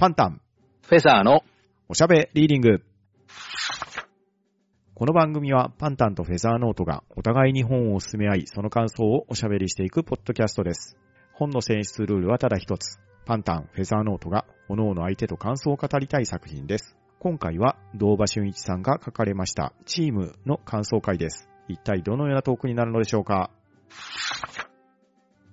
パンタン、フェザーのおしゃべリーディング。この番組はパンタンとフェザーノートがお互いに本を進め合い、その感想をおしゃべりしていくポッドキャストです。本の選出ルールはただ一つ。パンタン、フェザーノートが各々相手と感想を語りたい作品です。今回は、道場俊一さんが書かれました、チームの感想会です。一体どのようなトークになるのでしょうか？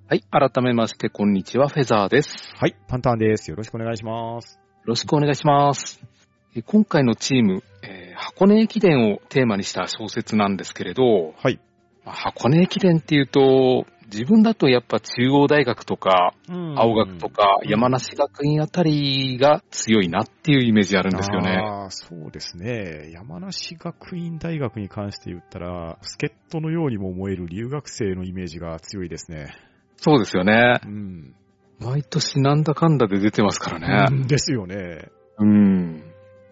はい、改めまして、こんにちは、フェザーです。よはい、パンタンです。よろしくお願いします。ろしくお願いします。え今回のチーム、えー箱根駅伝をテーマにした小説なんですけれど、はい。まあ箱根駅伝っていうと、自分だとやっぱ中央大学とか、青学とか、うん山梨学院あたりが強いなっていうイメージあるんですよね。ああ、そうですね。山梨学院大学に関して言ったら、助っ人のようにも思える留学生のイメージが強いですね。そうですよねう。ん。毎年なんだかんだで出てますからね。ですよね。うん。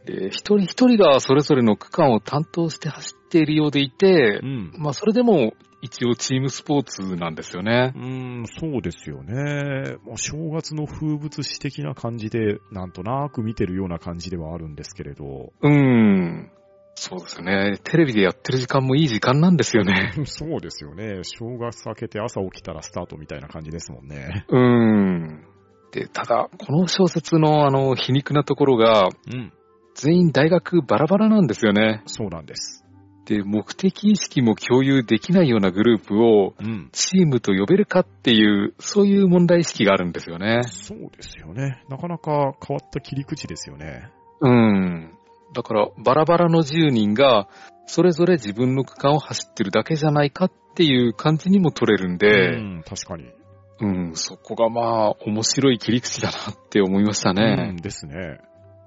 で、一人一人がそれぞれの区間を担当して走っているようでいてう、ん。まあそれでも一応チームスポーツなんですよね。うん、そうですよね。もう正月の風物詩的な感じで、なんとなく見てるような感じではあるんですけれど。うん。そうですよね。テレビでやってる時間もいい時間なんですよね。そうですよね。正月明けて朝起きたらスタートみたいな感じですもんね。うん。で、ただ、この小説のあの皮肉なところが、うん。全員大学バラバラなんですよね。そうなんです。で、目的意識も共有できないようなグループをうん。チームと呼べるかっていう、そういう問題意識があるんですよね。そうですよね。なかなか変わった切り口ですよね。うん。だから、バラバラの10人が、それぞれ自分の区間を走ってるだけじゃないかっていう感じにも取れるんで、うん、確かに。うん、そこがまあ、面白い切り口だなって思いましたうねん。ですね。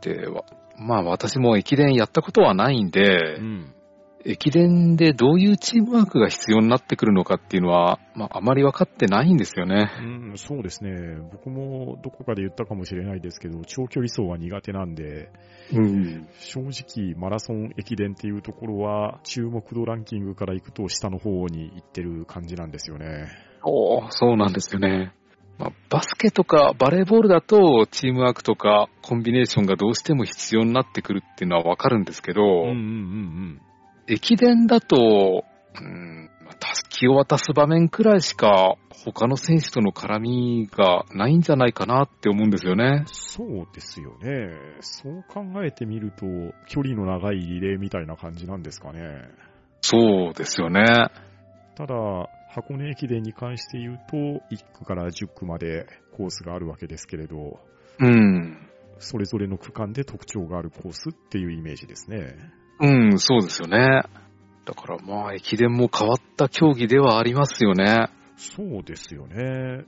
で、わまあ私も駅伝やったことはないんでう、ん。駅伝でどういうチームワークが必要になってくるのかっていうのは、まああまり分かってないんですよね。うん、そうですね。僕もどこかで言ったかもしれないですけど、長距離走は苦手なんで、うん。正直マラソン駅伝っていうところは、注目度ランキングから行くと下の方に行ってる感じなんですよね。おーそうなんですよね。まあ、バスケとかバレーボールだとチームワークとかコンビネーションがどうしても必要になってくるっていうのはわかるんですけど、うんうんうん駅伝だと、うん、まあたすきを渡す場面くらいしか他の選手との絡みがないんじゃないかなって思うんですよね。そうですよね。そう考えてみると、距離の長いリレーみたいな感じなんですかね。そうですよね。ただ、箱根駅伝に関して言うと、1区から10区までコースがあるわけですけれど、うん。それぞれの区間で特徴があるコースっていうイメージですね。うん、そうですよね。だからまあ駅伝も変わった競技ではありますよね。そうですよね。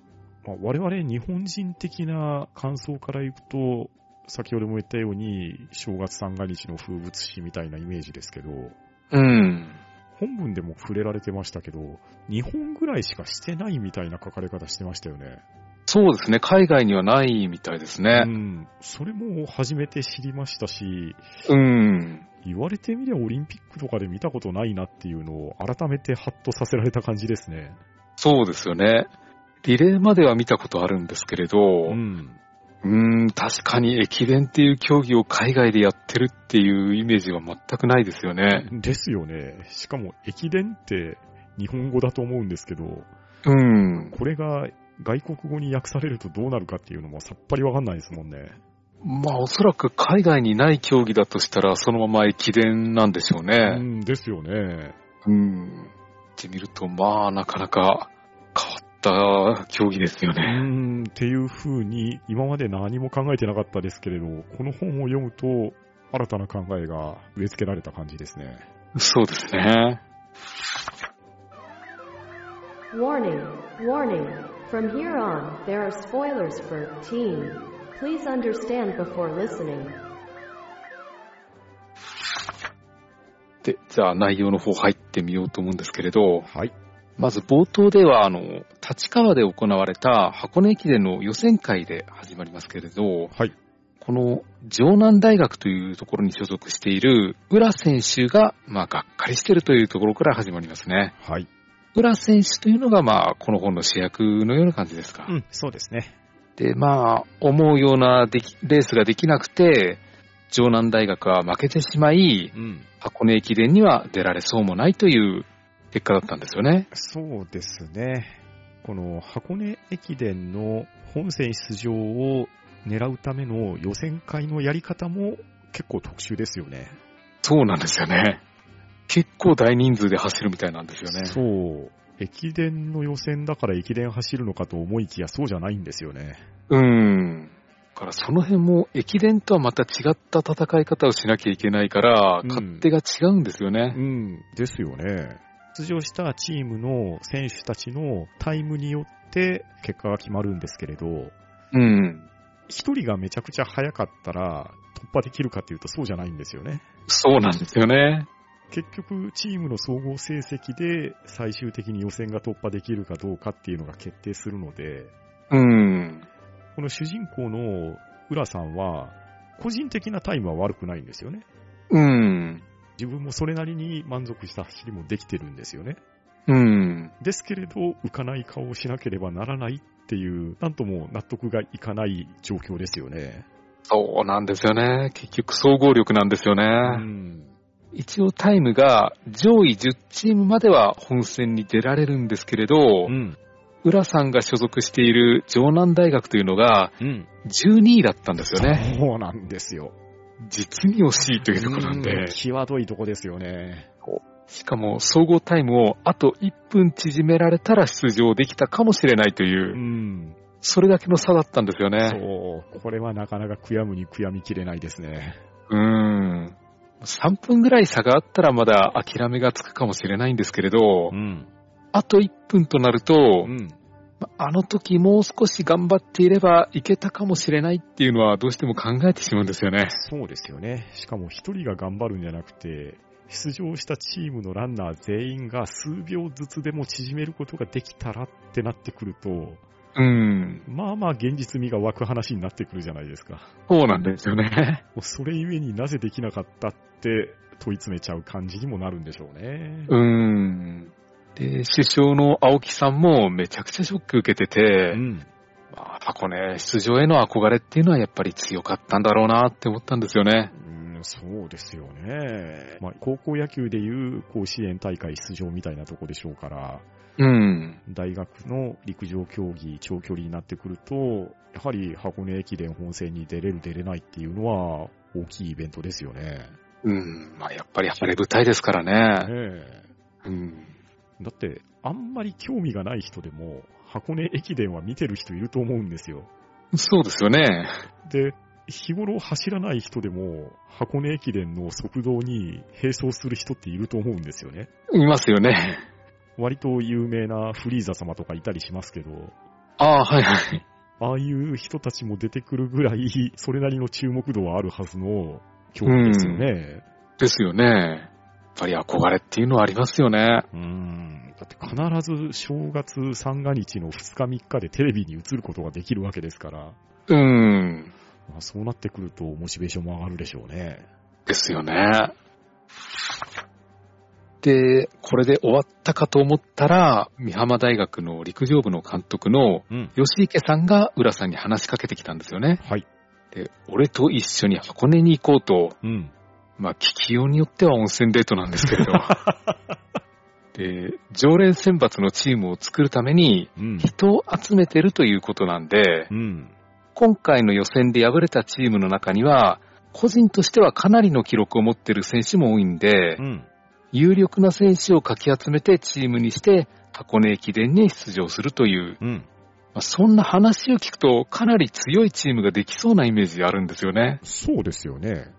まあ、我々日本人的な感想からいくと、先ほども言ったように、正月三が日の風物詩みたいなイメージですけど、うん。本文でも触れられてましたけど、日本ぐらいしかしてないみたいな書かれ方してましたよね。そうですね。海外にはないみたいですうね。ん。それも初めて知りましたし、うん。言われてみりゃオリンピックとかで見たことないなっていうのを改めてハッとさせられた感じですね。そうですよね。リレーまでは見たことあるんですけれど、うん。うーん、確かに駅伝っていう競技を海外でやってるっていうイメージは全くないですよね。ですよね。しかも駅伝って日本語だと思うんですけど、うん。これが外国語に訳されるとどうなるかっていうのもさっぱりわかんないですもんね。まあおそらく海外にない競技だとしたらそのまま駅伝なんでしょううね。ん、ですよね。うん。ってみるとまあなかなか変わった競技ですようね。ん、っていう風に今まで何も考えてなかったですけれど、この本を読むと新たな考えが植え付けられた感じですね。そうですね。Warning, warning. From here on, there are spoilers for teen. Please understand before listening. で、じゃあ内容の方入ってみようと思うんですけれど、はい。まず冒頭では、あの、立川で行われた箱根駅伝の予選会で始まりますけれど、はい。この城南大学というところに所属している浦選手が、まあ、がっかりしているというところから始まりますね。はい。浦選手というのが、まあ、この本の主役のような感じですか？うん、そうですね。で、まあ、思うようなできレースができなくて、城南大学は負けてしまい、うん。箱根駅伝には出られそうもないという結果だったんですよね。そうですね。この箱根駅伝の本戦出場を狙うための予選会のやり方も結構特殊ですよね。そうなんですよね。結構大人数で走るみたいなんですよね。そう。駅伝の予選だから駅伝走るのかと思いきやそうじゃないんですよね。うん。だからその辺も駅伝とはまた違った戦い方をしなきゃいけないから、うん勝手が違うんですよねう。ん、ですよね。出場したチームの選手たちのタイムによって結果が決まるんですけれど、うん。一人がめちゃくちゃ速かったら突破できるかっていうとそうじゃないんですよね。そうなんですよね。結局、チームの総合成績で最終的に予選が突破できるかどうかっていうのが決定するので、うん。この主人公の浦さんは、個人的なタイムは悪くないんですよね。うん。自分もそれなりに満足した走りもできてるんですよね。うん。ですけれど、浮かない顔をしなければならないっていう、なんとも納得がいかない状況ですよね。そうなんですよね。結局総合力なんですよね。うん。一応タイムが上位10チームまでは本戦に出られるんですけれど、うん。浦さんが所属している城南大学というのがうん。12位だったんですよね。そうなんですよ。実に惜しいというところなんうんで、際どいとこですよね。しかも総合タイムをあと1分縮められたら出場できたかもしれないというう、ん。それだけの差だったんですよね。そう。これはなかなか悔やむに悔やみきれないですね。うーん。3分ぐらい差があったらまだ諦めがつくかもしれないんですけれど、ん。あと1分となると、うん。まあの時もう少し頑張っていればいけたかもしれないっていうのはどうしても考えてしまうんですよね。そうですよね。しかも一人が頑張るんじゃなくて、出場したチームのランナー全員が数秒ずつでも縮めることができたらってなってくると、うん。まあまあ現実味が湧く話になってくるじゃないですか。そうなんですよね。もうそれゆえになぜできなかったって問い詰めちゃう感じにもなるんでしょうね。うん。で、首相の青木さんもめちゃくちゃショック受けてて、うん。まあ、箱根出場への憧れっていうのはやっぱり強かったんだろうなって思ったんですよね。うん、そうですよね。まあ、高校野球でいう甲子園大会出場みたいなとこでしょうから、うん。大学の陸上競技長距離になってくると、やはり箱根駅伝本戦に出れる出れないっていうのは大きいイベントですよね。うん。まあ、やっぱり晴れ舞台ですからね。ねうん。えだって、あんまり興味がない人でも、箱根駅伝は見てる人いると思うんですよ。そうですよね。で、日頃走らない人でも、箱根駅伝の速道に並走する人っていると思うんですよね。いますよね。割と有名なフリーザ様とかいたりしますけど、ああ、はいはい。ああいう人たちも出てくるぐらい、それなりの注目度はあるはずの競技ですよね。ですよね。やっぱり憧れっていうのはありますよね。うん。だって必ず正月三が日の2日3日でテレビに映ることができるわけですから、うん。まあ、そうなってくるとモチベーションも上がるでしょうね。ですよね。で、これで終わったかと思ったら、美浜大学の陸上部の監督のうん。吉池さんが浦さんに話しかけてきたんですよね。はい。で、俺と一緒に箱根に行こうと、うん。まあ、聞きようによっては温泉デートなんですけれど。で、常連選抜のチームを作るためにうん。人を集めてるということなんで、うん。今回の予選で敗れたチームの中には、個人としてはかなりの記録を持っている選手も多いんでう、ん。有力な選手をかき集めてチームにして箱根駅伝に出場するという、うん。まあそんな話を聞くとかなり強いチームができそうなイメージあるんですよね。そうですよね。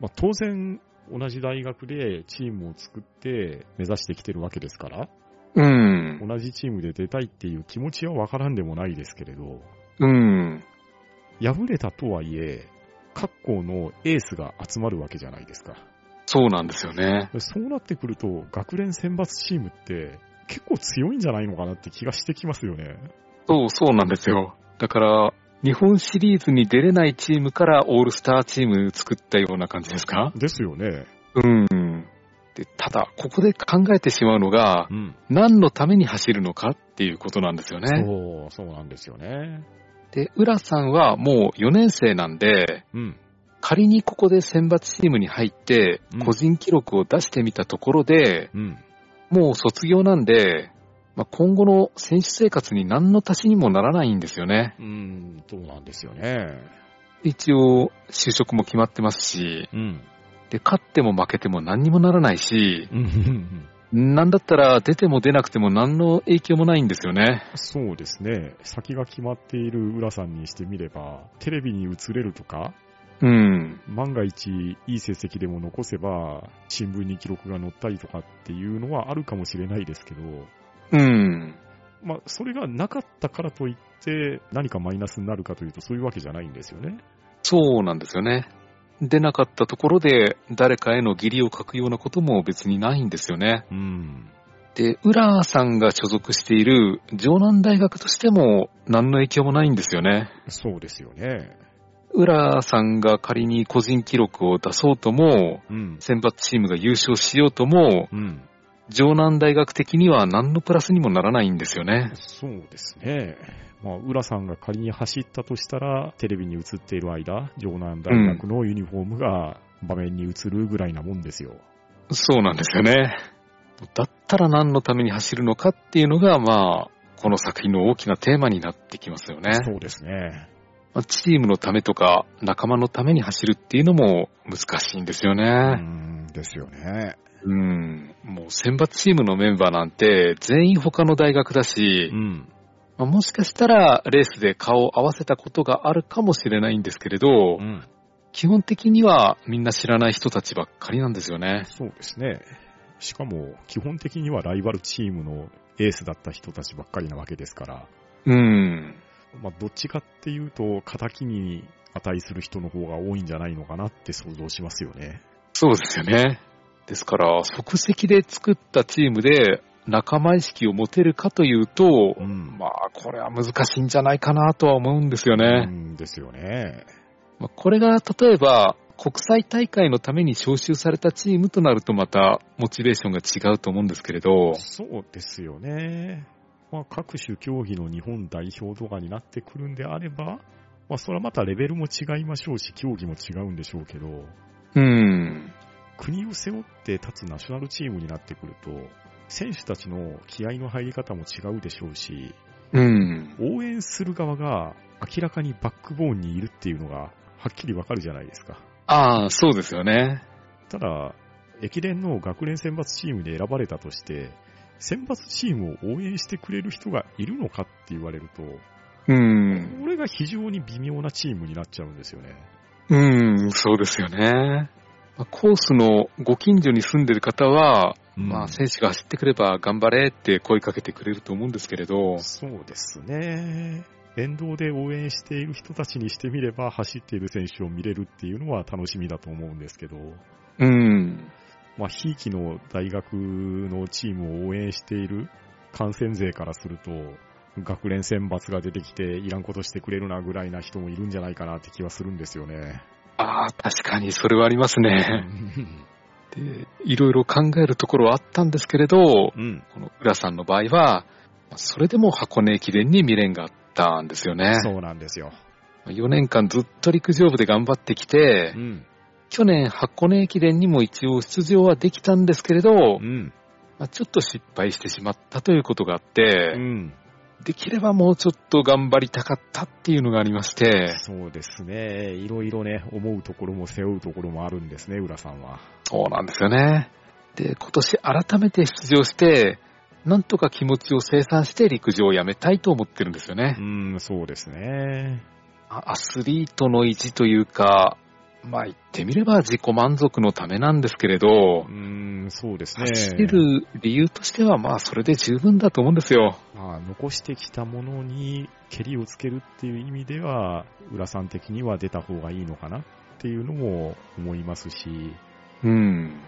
まあ、当然、同じ大学でチームを作って目指してきてるわけですから、うん。同じチームで出たいっていう気持ちはわからんでもないですけれど、うん。敗れたとはいえ、各校のエースが集まるわけじゃないですか。そうなんですよね。そうなってくると、学連選抜チームって結構強いんじゃないのかなって気がしてきますよね。そう、そうなんですよ。だから、日本シリーズに出れないチームからオールスターチーム作ったような感じですか？ですよね。うん。で、ただ、ここで考えてしまうのが、うん。何のために走るのかっていうことなんですよね。そう、そうなんですよね。で、浦さんはもう4年生なんで、うん。仮にここで選抜チームに入ってうん、個人記録を出してみたところで、うん。もう卒業なんで、まあ、今後の選手生活に何の足しにもならないんですよね。うん、そうなんですよね。一応、就職も決まってますし、うん。で、勝っても負けても何にもならないし、うん。なんだったら出ても出なくても何の影響もないんですよね。そうですね。先が決まっている浦さんにしてみれば、テレビに映れるとか、うん。万が一いい成績でも残せば、新聞に記録が載ったりとかっていうのはあるかもしれないですけど、うん。まあ、それがなかったからといって、何かマイナスになるかというと、そういうわけじゃないんですよね。そうなんですよね。出なかったところで誰かへの義理を書くようなことも別にないんですよね。うん。で、浦さんが所属している城南大学としても何の影響もないんですよね。そうですよね。浦さんが仮に個人記録を出そうとも、うん。選抜チームが優勝しようとも、うん。城南大学的には何のプラスにもならないんですよね。そうですね。まあ、浦さんが仮に走ったとしたら、テレビに映っている間、城南大学のユニフォームが場面に映るぐらいなもんですよ。そうなんですよね。だったら何のために走るのかっていうのが、まあ、この作品の大きなテーマになってきますよね。そうですね。まあチームのためとか仲間のために走るっていうのも難しいんですようね。ん、ですよね。うん。もう選抜チームのメンバーなんて全員他の大学だしう、ん。まあもしかしたらレースで顔を合わせたことがあるかもしれないんですけれどう、ん。基本的にはみんな知らない人たちばっかりなんですよね。そうですね。しかも、基本的にはライバルチームのエースだった人たちばっかりなわけですから、うん。まあ、どっちかっていうと、仇に値する人の方が多いんじゃないのかなって想像しますよね。そうですよね。ですから、即席で作ったチームで仲間意識を持てるかというと、んまあ、これは難しいんじゃないかなとは思うんですようね。んですよね。まあこれが例えば、国際大会のために招集されたチームとなるとまたモチベーションが違うと思うんですけれど、そうですよね。まあ、各種競技の日本代表とかになってくるんであれば、まあ、それはまたレベルも違いましょうし、競技も違うんでしょうけど、うん。国を背負って立つナショナルチームになってくると、選手たちの気合の入り方も違うでしょうし、うん。応援する側が明らかにバックボーンにいるっていうのがはっきりわかるじゃないですか。ああ、そうですよね。ただ、駅伝の学連選抜チームで選ばれたとして、選抜チームを応援してくれる人がいるのかって言われると、うん。これが非常に微妙なチームになっちゃうんですよね。うん、そうですよね。まあコースのご近所に住んでる方は、まあ、選手が走ってくれば頑張れって声かけてくれると思うんですけれど、そうですね。沿道で応援している人たちにしてみれば、走っている選手を見れるっていうのは楽しみだと思うんですけど、うん。まあ、ひいきの大学のチームを応援している観戦勢からすると、学連選抜が出てきていらんことしてくれるなぐらいな人もいるんじゃないかなって気はするんですよね。ああ、確かにそれはありますね。で、いろいろ考えるところはあったんですけれど、うん。この浦さんの場合は、それでも箱根駅伝に未練があったんですよね。そうなんですよ。4年間ずっと陸上部で頑張ってきてう、ん。去年箱根駅伝にも一応出場はできたんですけれどう、ん。まあちょっと失敗してしまったということがあって、うん。できればもうちょっと頑張りたかったっていうのがありまして、そうですね。いろいろね、思うところも背負うところもあるんですね、浦さんは。そうなんですよね。で、今年改めて出場して、なんとか気持ちを生産して陸上をやめたいと思ってるんですよねう。ん、そうですね。あアスリートの意地というか、まあ言ってみれば自己満足のためなんですけれどう、ん、そうですね。走る理由としてはまあそれで十分だと思うんですよ。まあ、残してきたものに蹴りをつけるっていう意味では、浦さん的には出た方がいいのかなっていうのも思いますし、うん。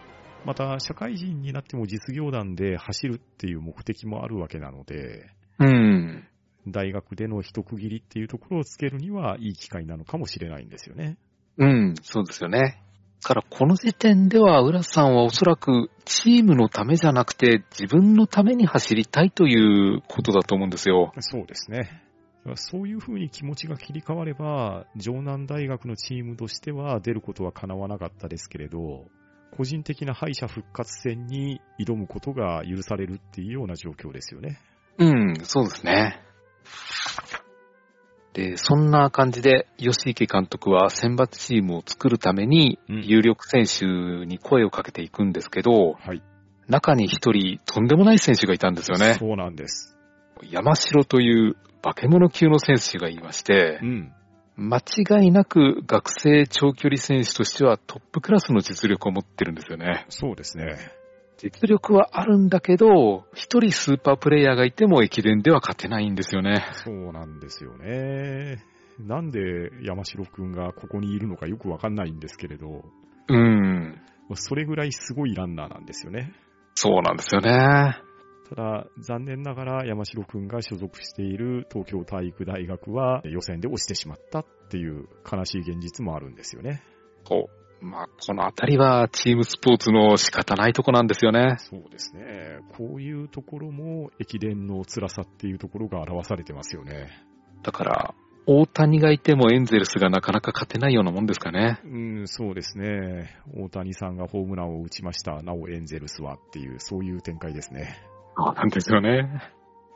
また社会人になっても実業団で走るっていう目的もあるわけなので、うん。大学での一区切りっていうところをつけるにはいい機会なのかもしれないんですよね。うん、そうですよね。だからこの時点では浦さんはおそらくチームのためじゃなくて自分のために走りたいということだと思うんですよ。そうですね。そういう風に気持ちが切り替われば、城南大学のチームとしては出ることは叶わなかったですけれど、個人的な敗者復活戦に挑むことが許されるっていうような状況ですよね。うん、そうですね。で、そんな感じで、吉池監督は選抜チームを作るために、うん有力選手に声をかけていくんですけど、はい。中に一人とんでもない選手がいたんですよね。そうなんです。山城という化け物級の選手がいましてう、ん。間違いなく学生長距離選手としてはトップクラスの実力を持ってるんですよね。そうですね。実力はあるんだけど、一人スーパープレイヤーがいても駅伝では勝てないんですよね。そうなんですよね。なんで山城くんがここにいるのかよくわかんないんですけれど、うん。それぐらいすごいランナーなんですよね。そうなんですよね。ただ、残念ながら山城くんが所属している東京体育大学は予選で落ちてしまったっていう悲しい現実もあるんですよね。そう。まあ、このあたりはチームスポーツの仕方ないとこなんですよね。そうですね。こういうところも駅伝の辛さっていうところが表されてますよね。だから、大谷がいてもエンゼルスがなかなか勝てないようなもんですかね。うん、そうですね。大谷さんがホームランを打ちました。なおエンゼルスはっていう、そういう展開ですね。そうなんですよね。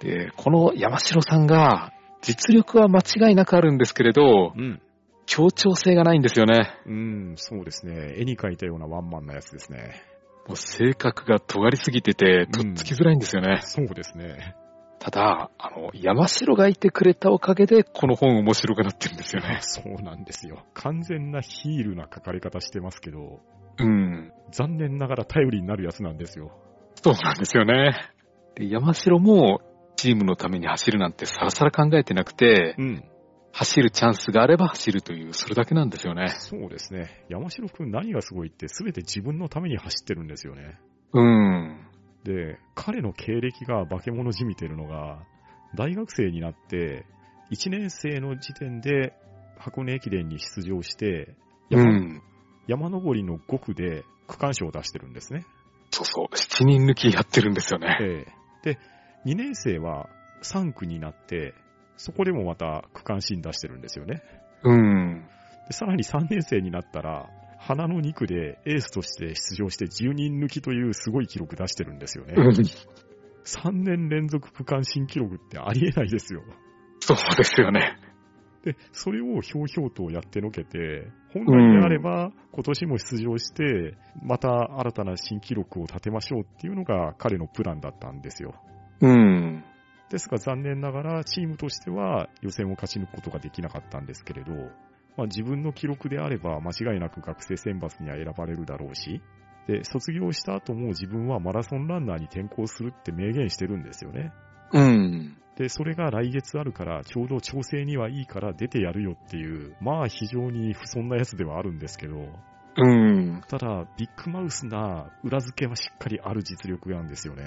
で、この山城さんが、実力は間違いなくあるんですけれど、うん。協調性がないんですよね。うん、そうですね。絵に描いたようなワンマンなやつですね。もう性格が尖りすぎてて、とっつきづらいんですよね。そうですね。ただ、あの、山城がいてくれたおかげで、この本面白くなってるんですよね。そうなんですよ。完全なヒールな書かれ方してますけど、うん。残念ながら頼りになるやつなんですよ。そうなんですよね。で、山城も、チームのために走るなんてさらさら考えてなくて、うん。走るチャンスがあれば走るという、それだけなんですよね。そうですね。山城くん何がすごいって全て自分のために走ってるんですよね。うん。で、彼の経歴が化け物じみてるのが、大学生になって、1年生の時点で箱根駅伝に出場して、う山,、ん。山登りの5区で区間賞を出してるんですね。そうそう。7人抜きやってるんですよね。ええで、2年生は3区になって、そこでもまた区間新出してるんですよね。うん。でさらに3年生になったら、花の2区でエースとして出場して10人抜きというすごい記録出してるんですよね。うん3年連続区間新記録ってありえないですよ。そうですよね。で、それをひょうひょうとやってのけて、本来であれば今年も出場して、また新たな新記録を立てましょうっていうのが彼のプランだったんですよ。うん。ですが残念ながらチームとしては予選を勝ち抜くことができなかったんですけれど、まあ、自分の記録であれば間違いなく学生選抜には選ばれるだろうし、で、卒業した後も自分はマラソンランナーに転向するって明言してるんですよね。うん。で、それが来月あるから、ちょうど調整にはいいから出てやるよっていう、まあ非常に不遜なやつではあるんですけど、うん。ただ、ビッグマウスな裏付けはしっかりある実力なんですよね。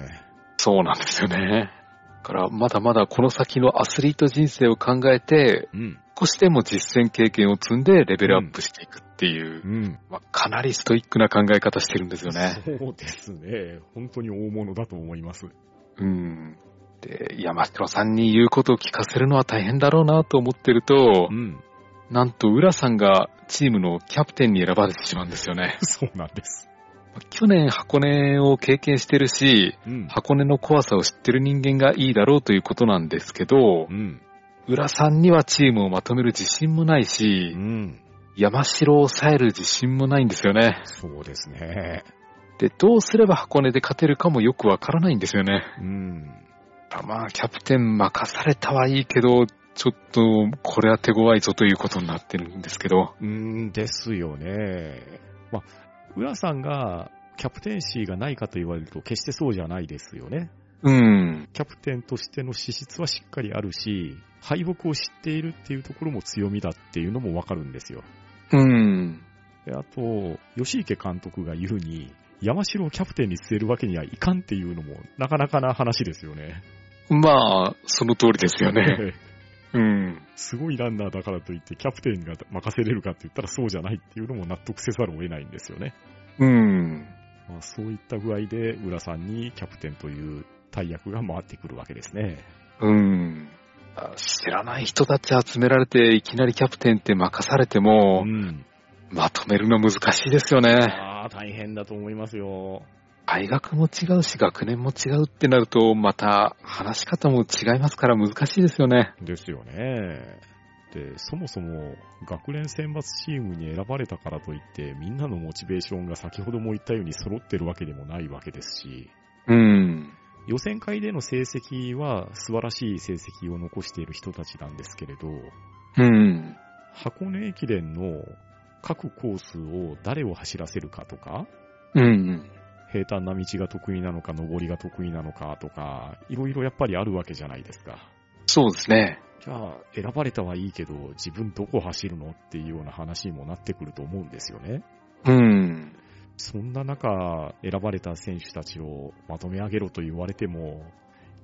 そうなんですよね。だから、まだまだこの先のアスリート人生を考えて、うん。少しでも実践経験を積んでレベルアップしていくっていう、うん。まあ、かなりストイックな考え方してるんですよね。そうですね。本当に大物だと思います。うん。で、山城さんに言うことを聞かせるのは大変だろうなと思ってるとう、ん。なんと浦さんがチームのキャプテンに選ばれてしまうんですよね。そうなんです。去年箱根を経験してるし、うん。箱根の怖さを知ってる人間がいいだろうということなんですけどう、ん。浦さんにはチームをまとめる自信もないうし、ん。山城を抑える自信もないんですよね。そうですね。で、どうすれば箱根で勝てるかもよくわからないんですよね。うん。まあ、キャプテン任されたはいいけど、ちょっと、これは手強いぞということになってるんですけど。うんですよね。まあ、浦さんがキャプテンシーがないかと言われると決してそうじゃないですよね。うん。キャプテンとしての資質はしっかりあるし、敗北を知っているっていうところも強みだっていうのもわかるんですよ。うん。であと、吉池監督が言うに、山城をキャプテンに据えるわけにはいかんっていうのもなかなかな話ですよね。まあ、その通りですよね。うん。すごいランナーだからといってキャプテンが任せれるかって言ったらそうじゃないっていうのも納得せざるを得ないんですよね。うん。まあ、そういった具合で浦さんにキャプテンという大役が回ってくるわけですね。うん。知らない人たち集められて、いきなりキャプテンって任されても、うん。まとめるの難しいですよね。ああ、大変だと思いますよ。大学も違うし、学年も違うってなると、また話し方も違いますから難しいですよね。ですよね。で、そもそも学連選抜チームに選ばれたからといって、みんなのモチベーションが先ほども言ったように揃ってるわけでもないわけですし、うん。予選会での成績は素晴らしい成績を残している人たちなんですけれど、うん。箱根駅伝の各コースを誰を走らせるかとか、うん。平坦な道が得意なのか、上りが得意なのかとか、いろいろやっぱりあるわけじゃないですか。そうですね。じゃあ、選ばれたはいいけど、自分どこ走るのっていうような話にもなってくると思うんですよね。うん。そんな中、選ばれた選手たちをまとめ上げろと言われても、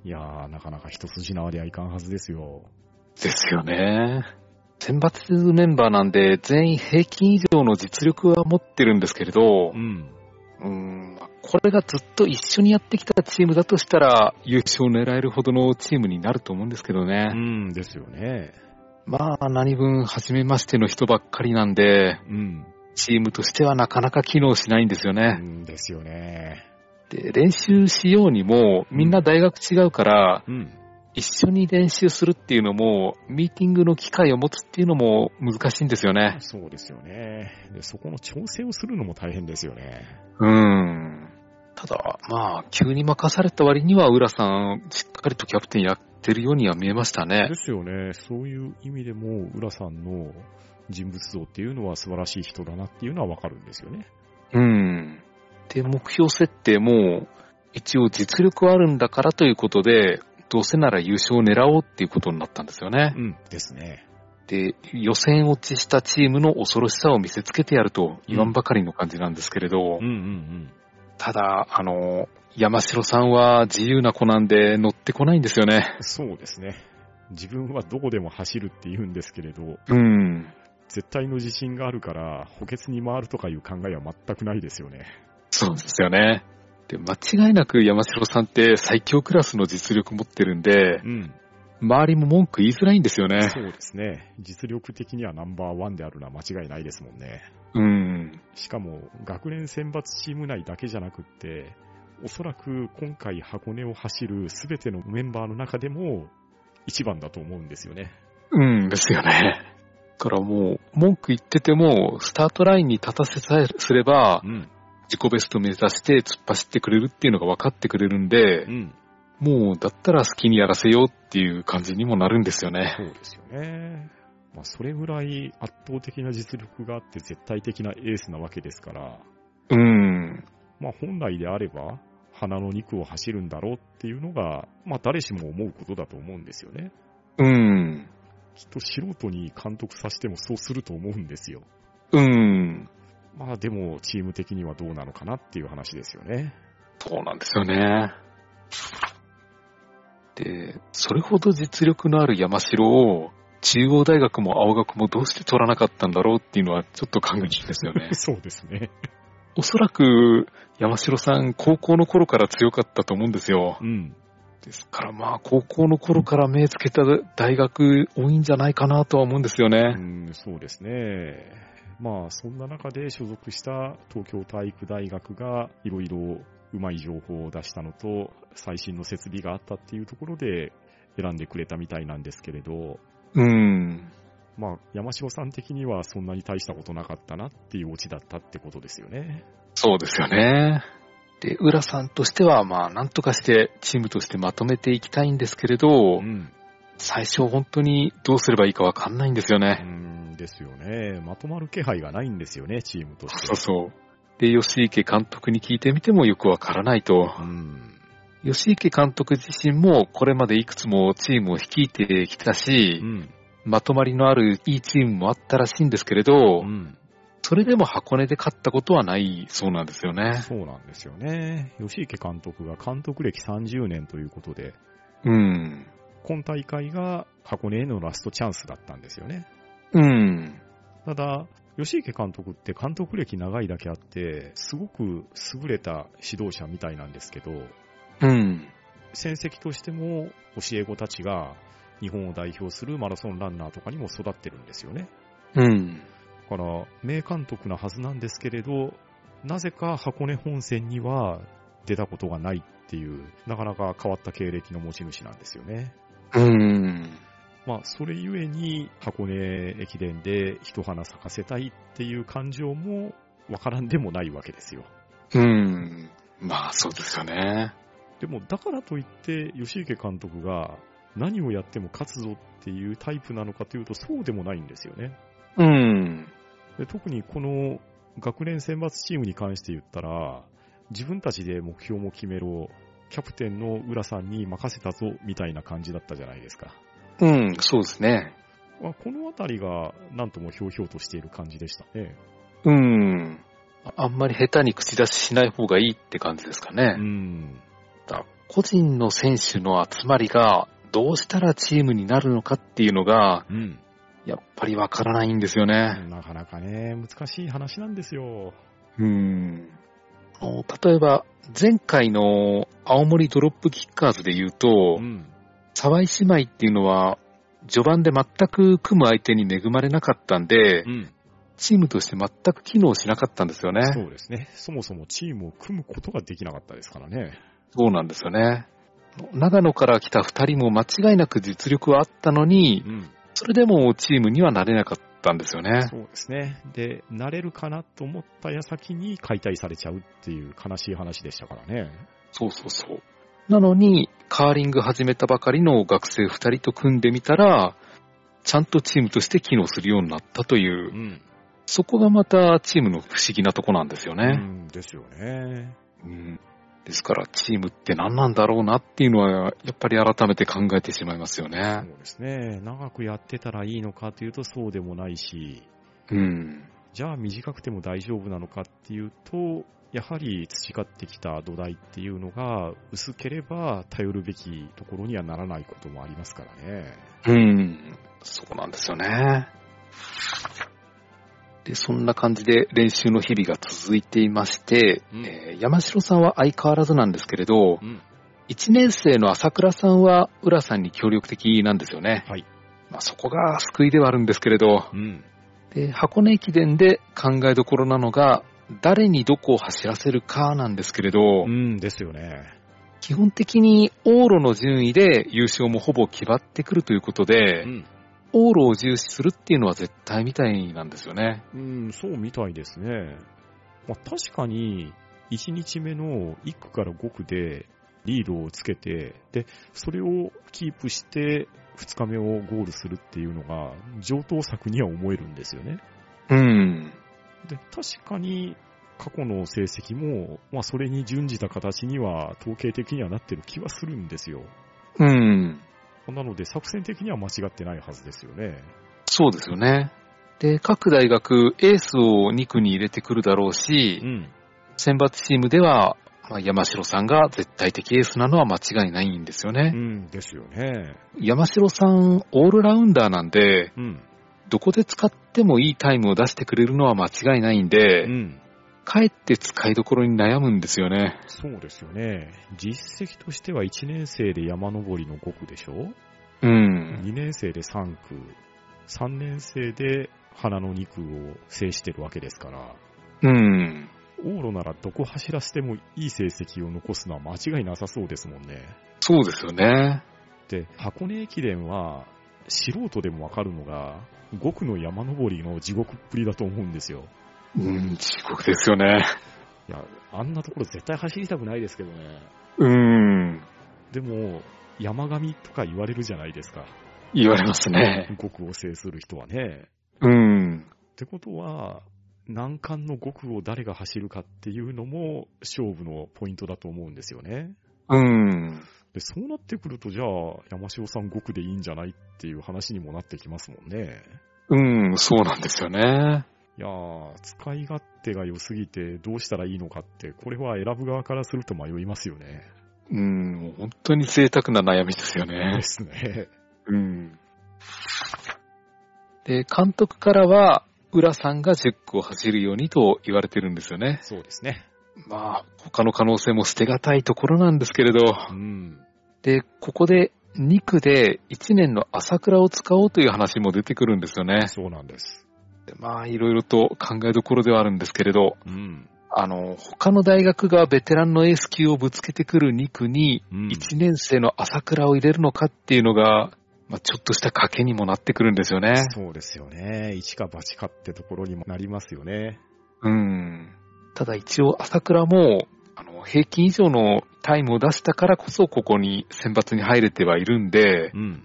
いやー、なかなか一筋縄ではいかんはずですよ。ですよね。選抜メンバーなんで、全員平均以上の実力は持ってるんですけれどう、ん。うん、これがずっと一緒にやってきたチームだとしたら、優勝を狙えるほどのチームになると思うんですけどうね。んですよね。まあ、何分、初めましての人ばっかりなんで、うん。チームとしてはなかなか機能しないんですようね。んですよね。で、練習しようにも、みんな大学違うから、うん。一緒に練習するっていうのも、ミーティングの機会を持つっていうのも難しいんですよね。そうですよね。で、そこの調整をするのも大変ですよね。うん。ただ、まあ、急に任された割には、浦さん、しっかりとキャプテンやってるようには見えましたねで。すよね。そういう意味でも、浦さんの人物像っていうのは素晴らしい人だなっていうのはわかるんですよね。うん。で、目標設定も、一応実力はあるんだからということで、どうせなら優勝を狙おうっていうことになったんですよね。うん。ですね。で、予選落ちしたチームの恐ろしさを見せつけてやると言わんばかりの感じなんですけれど、うんうんただ、あの、山城さんは自由な子なんで乗ってこないんですよね。うん。そうですね。自分はどこでも走るって言うんですけれど、うん。絶対の自信があるから、補欠に回るとかいう考えは全くないですよね。そうですよね。で、間違いなく山城さんって最強クラスの実力持ってるんでう、ん。周りも文句言いづらいんですよね。そうですね。実力的にはナンバーワンであるのは間違いないですもんね。うん。しかも、学年選抜チーム内だけじゃなくって、おそらく今回箱根を走るすべてのメンバーの中でも一番だと思うんですよね。うんですよね。だからもう、文句言ってても、スタートラインに立たせさえすればう、ん。自己ベスト目指して突っ走ってくれるっていうのが分かってくれるんでう、ん。もう、だったら好きにやらせようっていう感じにもなるんですよね。そうですよね。まあ、それぐらい圧倒的な実力があって絶対的なエースなわけですから、うん。まあ、本来であれば、花の肉を走るんだろうっていうのが、まあ、誰しも思うことだと思うんですよね。うん。きっと素人に監督させてもそうすると思うんですよ。うん。まあ、でも、チーム的にはどうなのかなっていう話ですよね。そうなんですよね。で、それほど実力のある山城を、中央大学も青学もどうして取らなかったんだろうっていうのはちょっと考えですよね。そうですね。おそらく山城さん高校の頃から強かったと思うんですよ。うん。ですからまあ高校の頃から目つけた大学多いんじゃないかなとは思うんですようね。ん、そうですね。まあ、そんな中で所属した東京体育大学がいろいろうまい情報を出したのと、最新の設備があったっていうところで選んでくれたみたいなんですけれど、うん。まあ、山城さん的にはそんなに大したことなかったなっていうオチだったってことですよね。そうですよね。で、浦さんとしてはまあなんとかしてチームとしてまとめていきたいんですけれど、うん。最初本当にどうすればいいかわかんないんですようね。んですよね。まとまる気配がないんですよね、チームとして。そうそう。で、吉池監督に聞いてみてもよくわからないと。うん。吉池監督自身もこれまでいくつもチームを率いてきたしう、ん。まとまりのあるいいチームもあったらしいんですけれどう、ん。それでも箱根で勝ったことはないそうなんですよね。そうなんですよね。吉池監督が監督歴30年ということで、うん。今大会が箱根へのラストチャンスだったんですよね。うん。ただ、吉池監督って監督歴長いだけあって、すごく優れた指導者みたいなんですけど、うん。戦績としても教え子たちが日本を代表するマラソンランナーとかにも育ってるんですよね。うん。だから、名監督なはずなんですけれど、なぜか箱根本線には出たことがないっていう、なかなか変わった経歴の持ち主なんですよね。うん。まあ、それゆえに箱根駅伝で一花咲かせたいっていう感情もわからんでもないわけですよ。うん。まあ、そうですよね。でも、だからといって、吉池監督が何をやっても勝つぞっていうタイプなのかというと、そうでもないんですよね。うん。で特にこの学年選抜チームに関して言ったら、自分たちで目標も決めろ、キャプテンの浦さんに任せたぞ、みたいな感じだったじゃないですか。うん、そうですね。まあ、このあたりが、なんともひょうひょうとしている感じでしたね。うん。ああんまり下手に口出ししない方がいいって感じですかね。うん。だ個人の選手の集まりがどうしたらチームになるのかっていうのが、うん。やっぱりわからないんですよね。なかなかね、難しい話なんですよ。うん。お例えば、前回の青森ドロップキッカーズで言うとう、ん。沢井姉妹っていうのは、序盤で全く組む相手に恵まれなかったんでう、ん。チームとして全く機能しなかったんですよね。そうですね。そもそもチームを組むことができなかったですからね。そうなんですよね。長野から来た二人も間違いなく実力はあったのにう、ん。それでもチームにはなれなかったんですよね。そうですね。で、なれるかなと思った矢先に解体されちゃうっていう悲しい話でしたからね。そうそうそう。なのに、カーリング始めたばかりの学生二人と組んでみたら、ちゃんとチームとして機能するようになったというう、ん。そこがまたチームの不思議なとこなんですようね。んですよね。うんですから、チームって何なんだろうなっていうのは、やっぱり改めて考えてしまいますよそね。うですね。長くやってたらいいのかというとそうでもないし、うん。じゃあ短くても大丈夫なのかっていうと、やはり培ってきた土台っていうのが薄ければ頼るべきところにはならないこともありますからね。うん。そうなんですよね。で、そんな感じで練習の日々が続いていまして、うんえー山城さんは相変わらずなんですけれど、うん。1年生の朝倉さんは浦さんに協力的なんですよね。はい。まあ、そこが救いではあるんですけれど、うん。で箱根駅伝で考えどころなのが、誰にどこを走らせるかなんですけれど、うんですよね。基本的に往路の順位で優勝もほぼ決まってくるということで、うん。往路を重視するっていうのは絶対みたいなんですよね。うん、そうみたいですね。まあ、確かに、1日目の1区から5区でリードをつけて、で、それをキープして2日目をゴールするっていうのが上等策には思えるんですよね。うん。で、確かに過去の成績も、まあそれに準じた形には統計的にはなってる気はするんですよ。うん。なので作戦的には間違ってないはずですよね。そうですよね。で、各大学エースを2区に入れてくるだろうしう、ん。選抜チームでは、まあ、山城さんが絶対的エースなのは間違いないんですようね。んですよね。山城さん、オールラウンダーなんで、うん。どこで使ってもいいタイムを出してくれるのは間違いないんで、うん。かえって使いどころに悩むんですよね。そうですよね。実績としては1年生で山登りの5区でしょ？うん。2年生で3区、3年生で花の2区を制してるわけですから、うん。往路ならどこ走らせてもいい成績を残すのは間違いなさそうですもんね。そうですよね。で、箱根駅伝は素人でもわかるのが、5区の山登りの地獄っぷりだと思うんですよ。うん、地獄ですよね。いや、あんなところ絶対走りたくないですけどね。うん。でも、山上とか言われるじゃないですか。言われますね。5区を制する人はね。うん。ってことは、難関の5区を誰が走るかっていうのも勝負のポイントだと思うんですよね。うん。で、そうなってくると、じゃあ、山城さん5区でいいんじゃないっていう話にもなってきますもんね。うん、そうなんですよね。いやー、使い勝手が良すぎてどうしたらいいのかって、これは選ぶ側からすると迷いますよね。うん、本当に贅沢な悩みですよでね。すね。うん。で、監督からは、浦さんが10区を走るようにと言われてるんですよね。そうですね。まあ、他の可能性も捨てがたいところなんですけれど、うん。で、ここで2区で1年の朝倉を使おうという話も出てくるんですよね。そうなんです。でまあ、いろいろと考えどころではあるんですけれど、うん。あの、他の大学がベテランのエース級をぶつけてくる2区に、うん1年生の朝倉を入れるのかっていうのが、まあ、ちょっとした賭けにもなってくるんですよね。そうですよね。一か八かってところにもなりますよね。うん。ただ一応朝倉も、あの、平均以上のタイムを出したからこそここに選抜に入れてはいるんでう、ん。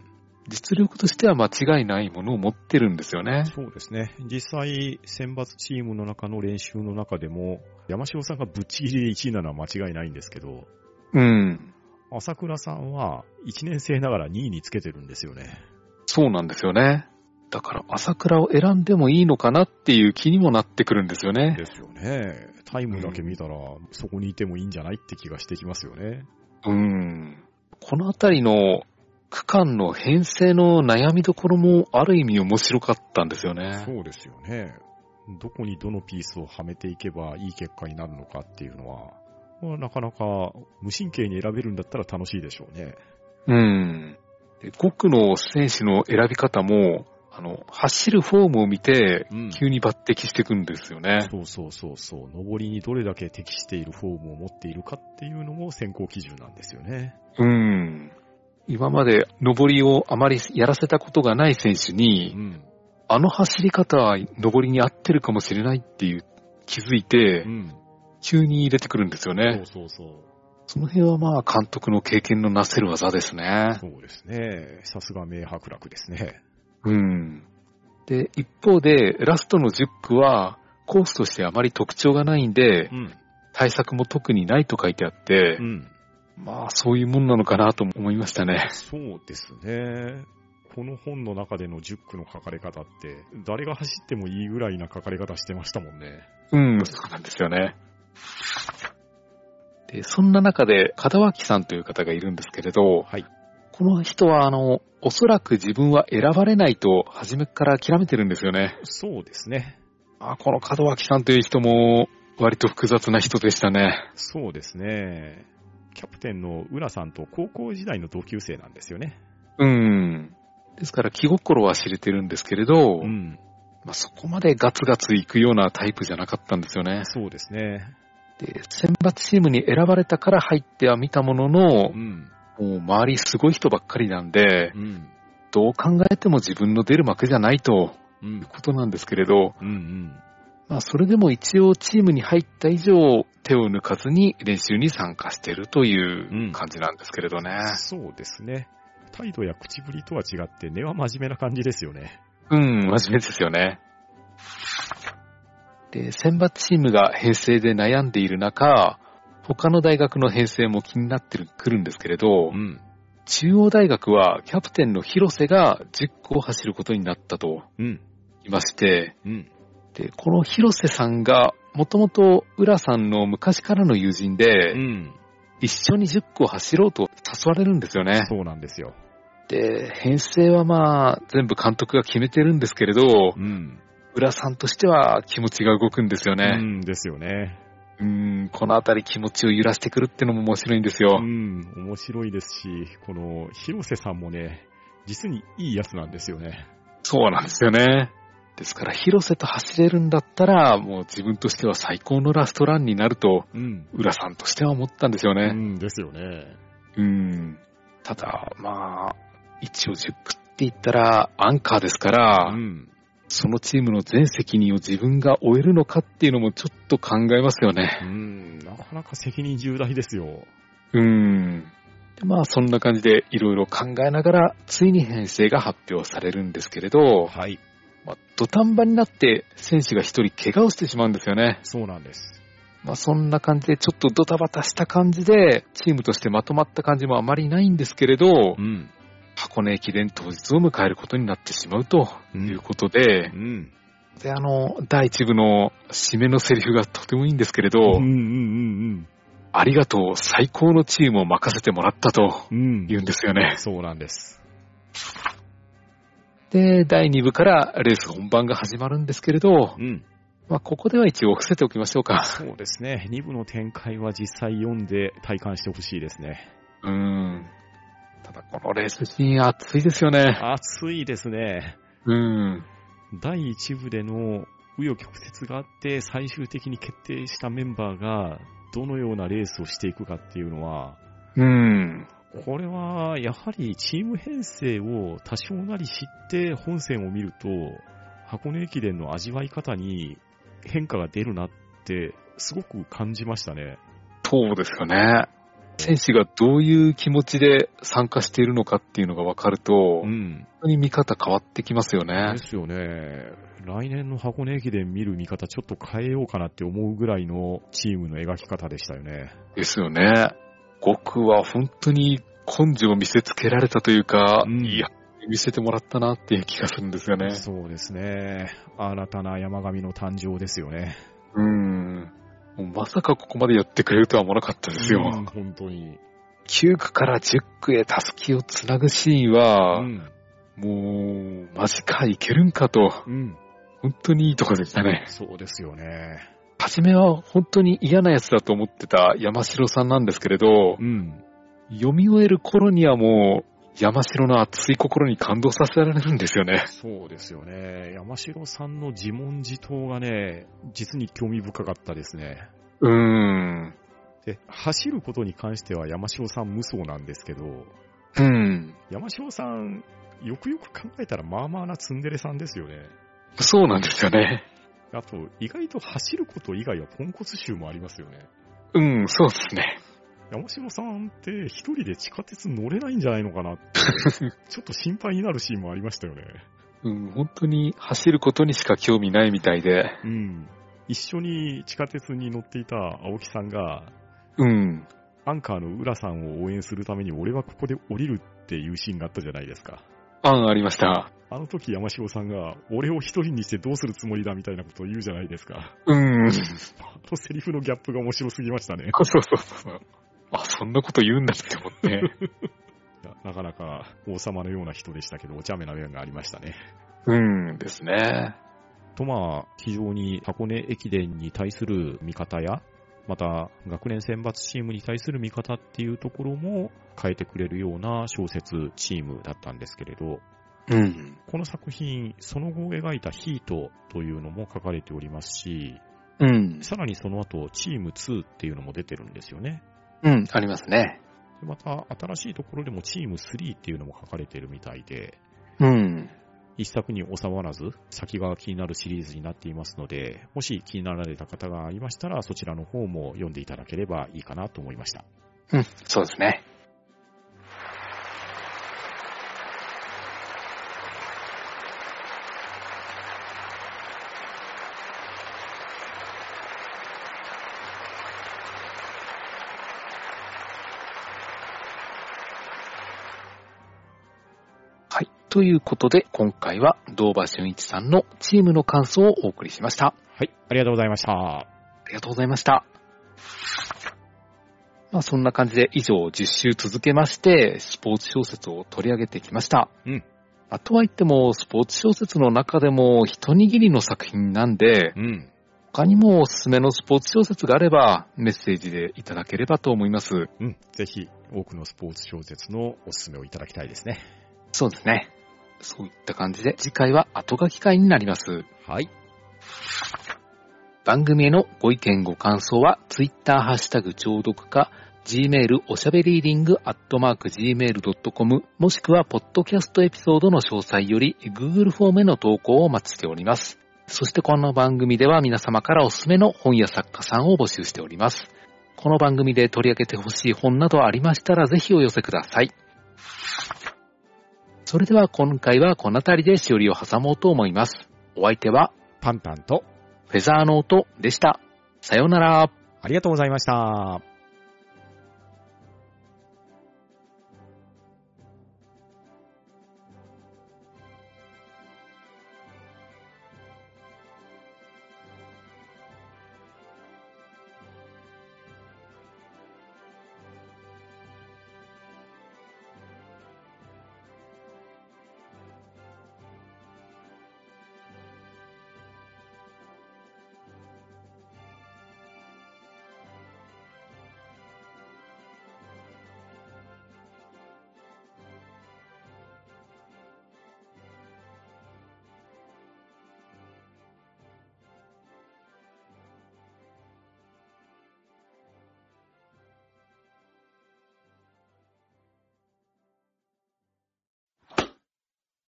実力としては間違いないものを持ってるんですよね。そうですね。実際、選抜チームの中の練習の中でも、山城さんがぶっちぎりで1位なのは間違いないんですけど、うん。朝倉さんは1年生ながら2位につけてるんですよね。そうなんですよね。だから朝倉を選んでもいいのかなっていう気にもなってくるんですよね。ですよね。タイムだけ見たら、そこにいてもいいんじゃないって気がしてきますよね。うん。このあたりの区間の編成の悩みどころもある意味面白かったんですよね。そうですよね。どこにどのピースをはめていけばいい結果になるのかっていうのは、まあなかなか無神経に選べるんだったら楽しいでしょうね。うん。で5区の選手の選び方も、あの、走るフォームを見て、うん急に抜擢していくんですよね。そうそうそうそう。上りにどれだけ適しているフォームを持っているかっていうのも選考基準なんですよね。うん。今まで上りをあまりやらせたことがない選手に、ん。あの走り方は上りに合ってるかもしれないっていう気づいてう、ん。急に入れてくるんですよね。そうそうそう。その辺はまあ監督の経験のなせる技ですね。そうですね。さすが名伯楽ですね。うん。で、一方で、ラストの10区は、コースとしてあまり特徴がないんで、ん。対策も特にないと書いてあってう、ん。まあそういうもんなのかなと思いましたね。そうですね。この本の中での10区の書かれ方って、誰が走ってもいいぐらいな書かれ方してましたもんね。うん、そうなんですよね。で、そんな中で、門脇さんという方がいるんですけれど、はい。この人は、あの、おそらく自分は選ばれないと、初めから諦めてるんですよね。そうですね。あ、この門脇さんという人も、割と複雑な人でしたね。そうですね。キャプテンの浦さんと高校時代の同級生なんですよね。うん。ですから気心は知れてるんですけれど、ん。まあ、そこまでガツガツいくようなタイプじゃなかったんですよね。そうですね。で、選抜チームに選ばれたから入ってはみたものの、ん。もう周りすごい人ばっかりなんで、うん。どう考えても自分の出る幕じゃないとう。いうんことなんですけれど、うんうん。まあそれでも一応チームに入った以上手を抜かずに練習に参加してるという感じなんですけれどね。そうですね。態度や口ぶりとは違って根は真面目な感じですよね。うん、真面目ですよね。で、選抜チームが編成で悩んでいる中、他の大学の編成も気になってくるんですけれど、ん。中央大学はキャプテンの広瀬が10区を走ることになったといまして、うん。で、この広瀬さんがもともと浦さんの昔からの友人で、ん。一緒に10区を走ろうと誘われるんですよね。そうなんですよ。で、編成はまあ全部監督が決めてるんですけれど、ん。浦さんとしては気持ちが動くんですようね。んですよね。うん、このあたり気持ちを揺らしてくるってのも面白いんですよう。ん。面白いですし、この広瀬さんもね、実にいいやつなんですよね。そうなんですよね。ですから、広瀬と走れるんだったら、もう自分としては最高のラストランになると、うん。浦さんとしては思ったんですようね。んですよね。うん。ただ、まあ、一応10区って言ったらアンカーですから、ん。そのチームの全責任を自分が負えるのかっていうのもちょっと考えますようね。ん。なかなか責任重大ですよ。うん。でまあ、そんな感じでいろいろ考えながら、ついに編成が発表されるんですけれど、はい。まあ、土壇場になって選手が一人怪我をしてしまうんですよね。そうなんです。まあ、そんな感じでちょっとドタバタした感じで、チームとしてまとまった感じもあまりないんですけれど、ん。箱根駅伝当日を迎えることになってしまうということで、ん。で、あの、第一部の締めのセリフがとてもいいんですけれど、うんうんありがとう、最高のチームを任せてもらったとうんうん。言うんですよね。そうなんです。で、第2部からレース本番が始まるんですけれど、うん。まあ、ここでは一応伏せておきましょうか。そうですね。2部の展開は実際読んで体感してほしいですね。うーん。ただこのレースシーン熱いですよね。熱いですね。うん。第1部での紆余曲折があって、最終的に決定したメンバーが、どのようなレースをしていくかっていうのは、うん。これは、やはりチーム編成を多少なり知って本戦を見ると、箱根駅伝の味わい方に変化が出るなって、すごく感じましたね。そうですよね。選手がどういう気持ちで参加しているのかっていうのが分かると、本ん。当に見方変わってきますよねで。すよね。来年の箱根駅伝見る見方ちょっと変えようかなって思うぐらいのチームの描き方でしたよね。ですよね。5区は本当に根性を見せつけられたというか、うんいや、見せてもらったなっていう気がするんですよね。そうですね。新たな山上の誕生ですよね。うん。まさかここまでやってくれるとは思わなかったですよ。うん本当に。9区から10区へタスキをつなぐシーンは、うん。もう、マジか、いけるんかと、うん。本当にいいとこでしたね。そうですよね。初めは本当に嫌な奴だと思ってた山城さんなんですけれどう、ん。読み終える頃にはもう、山城の熱い心に感動させられるんですよね。そうですよね。山城さんの自問自答がね、実に興味深かったですね。うーん。で、走ることに関しては山城さん無双なんですけど、うん。山城さん、よくよく考えたらまあまあなツンデレさんですよね。そうなんですよね。あと、意外と走ること以外はポンコツ臭もありますよね。うん、そうですね。山城さんって一人で地下鉄乗れないんじゃないのかなって、ちょっと心配になるシーンもありましたよね。うん、本当に走ることにしか興味ないみたいで。うん。一緒に地下鉄に乗っていた青木さんが、うん。アンカーの浦さんを応援するために俺はここで降りるっていうシーンがあったじゃないですか。案ありました。あの時山城さんが、俺を一人にしてどうするつもりだみたいなことを言うじゃないですか。うん。あのセリフのギャップが面白すぎましたね。そうそうそう。あ、そんなこと言うんだって思って。なかなか王様のような人でしたけど、お茶目な面がありましたね。うんですね。とまあ、非常に箱根駅伝に対する見方や、また学年選抜チームに対する見方っていうところも変えてくれるような小説チームだったんですけれど、うん。この作品、その後描いたヒートというのも書かれておりますし、うん。さらにその後、チーム2っていうのも出てるんですよね。うん、ありますね。でまた、新しいところでもチーム3っていうのも書かれてるみたいで、うん。一作に収まらず、先が気になるシリーズになっていますので、もし気になられた方がありましたら、そちらの方も読んでいただければいいかなと思いました。うん、そうですね。ということで、今回は、堂場俊一さんのチームの感想をお送りしました。はい、ありがとうございました。ありがとうございました。まあそんな感じで以上10週続けまして、スポーツ小説を取り上げてきました。うん。あとは言っても、スポーツ小説の中でも一握りの作品なんで、うん。他にもおすすめのスポーツ小説があれば、メッセージでいただければと思います。うん。ぜひ、多くのスポーツ小説のおすすめをいただきたいですね。そうですね。そういった感じで、次回は後書き会になります。はい。番組へのご意見ご感想は、Twitter ハッシュタグ聴読か、Gmail おしゃべりーディングアットマーク Gmail.com もしくは、ポッドキャストエピソードの詳細より Google フォームへの投稿をお待ちしております。そしてこの番組では皆様からおすすめの本や作家さんを募集しております。この番組で取り上げてほしい本などありましたらぜひお寄せください。それでは今回はこの辺りでしおりを挟もうと思います。お相手はパンタンと、フェザーノートでした。さようなら。ありがとうございました。